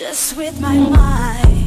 just with my mind.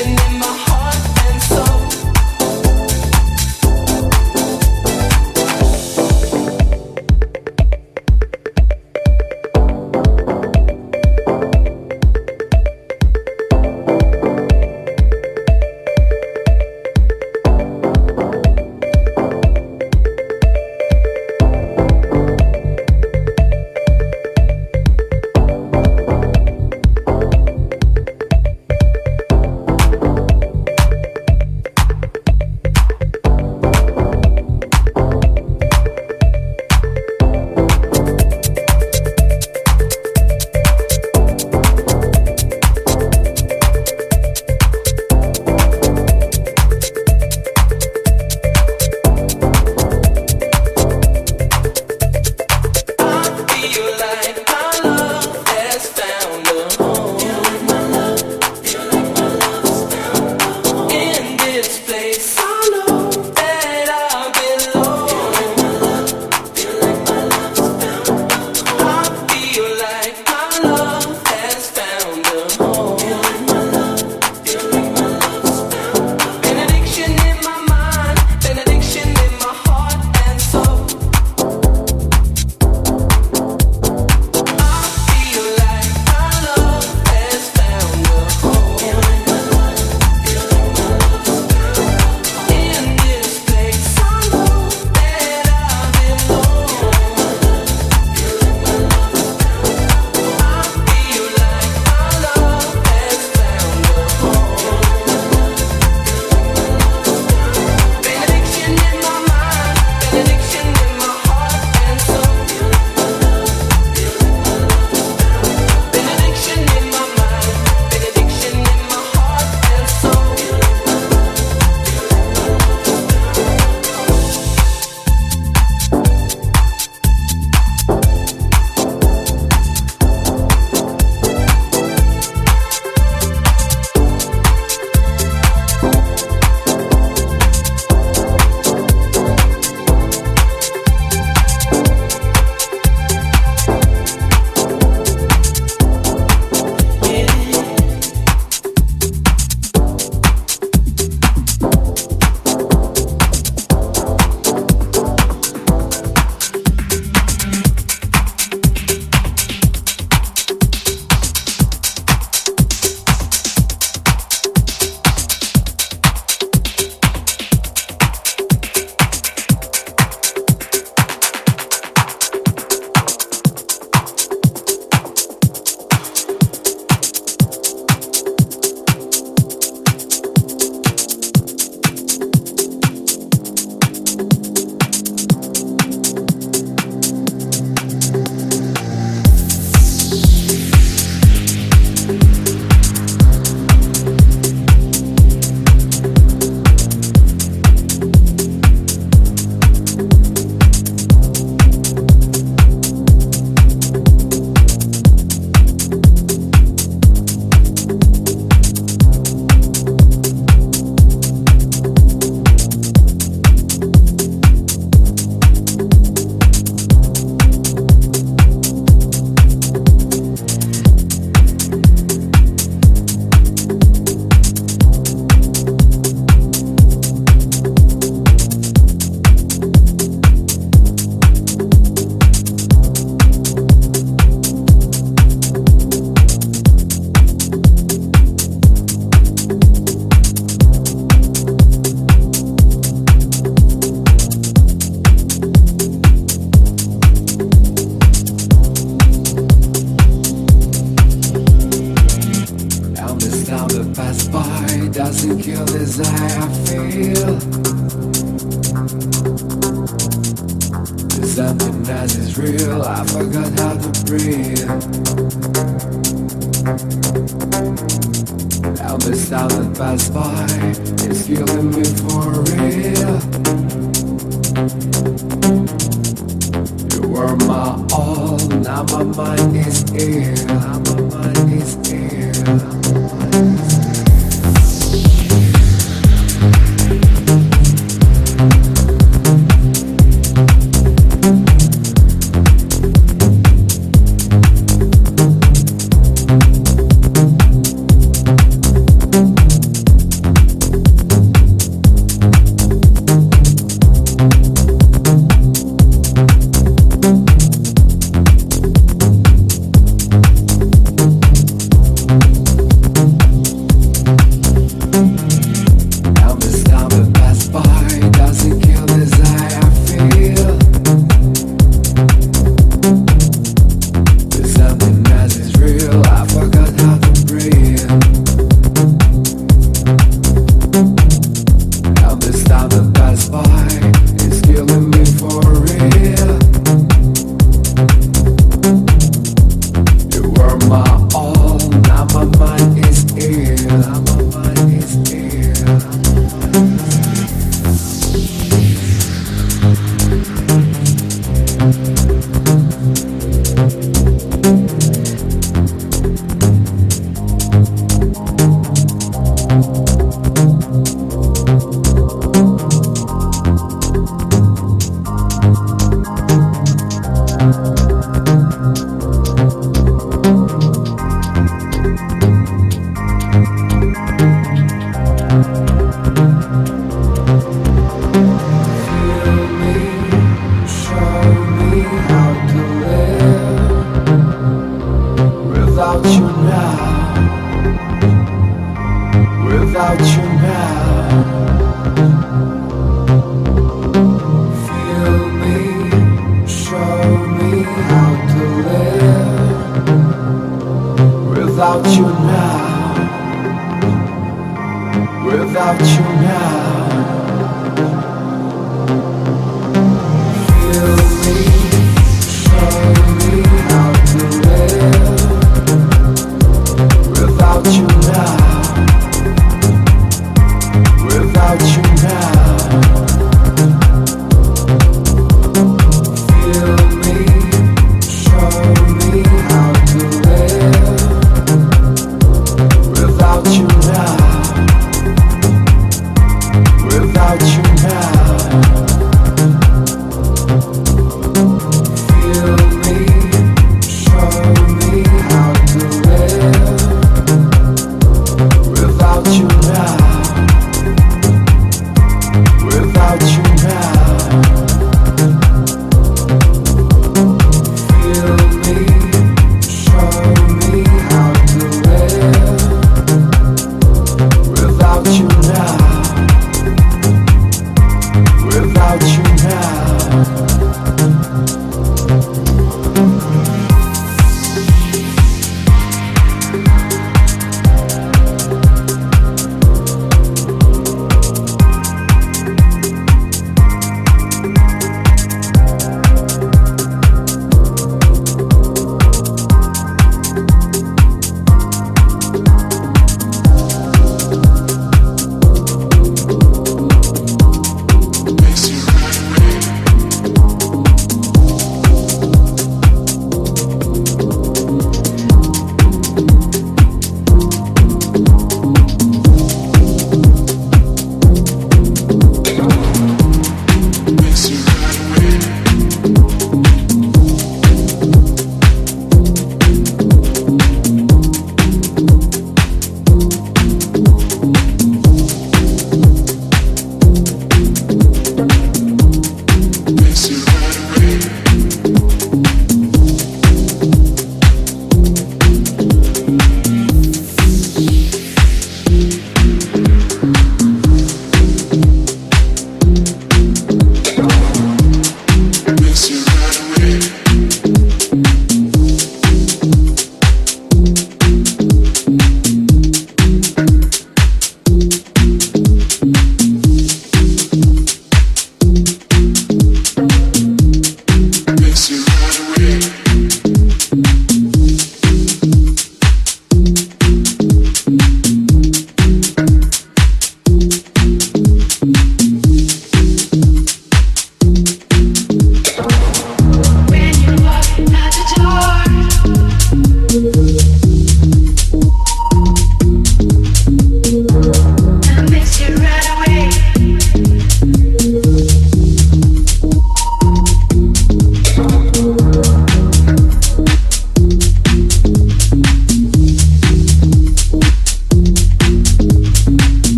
Dancing in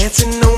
dancing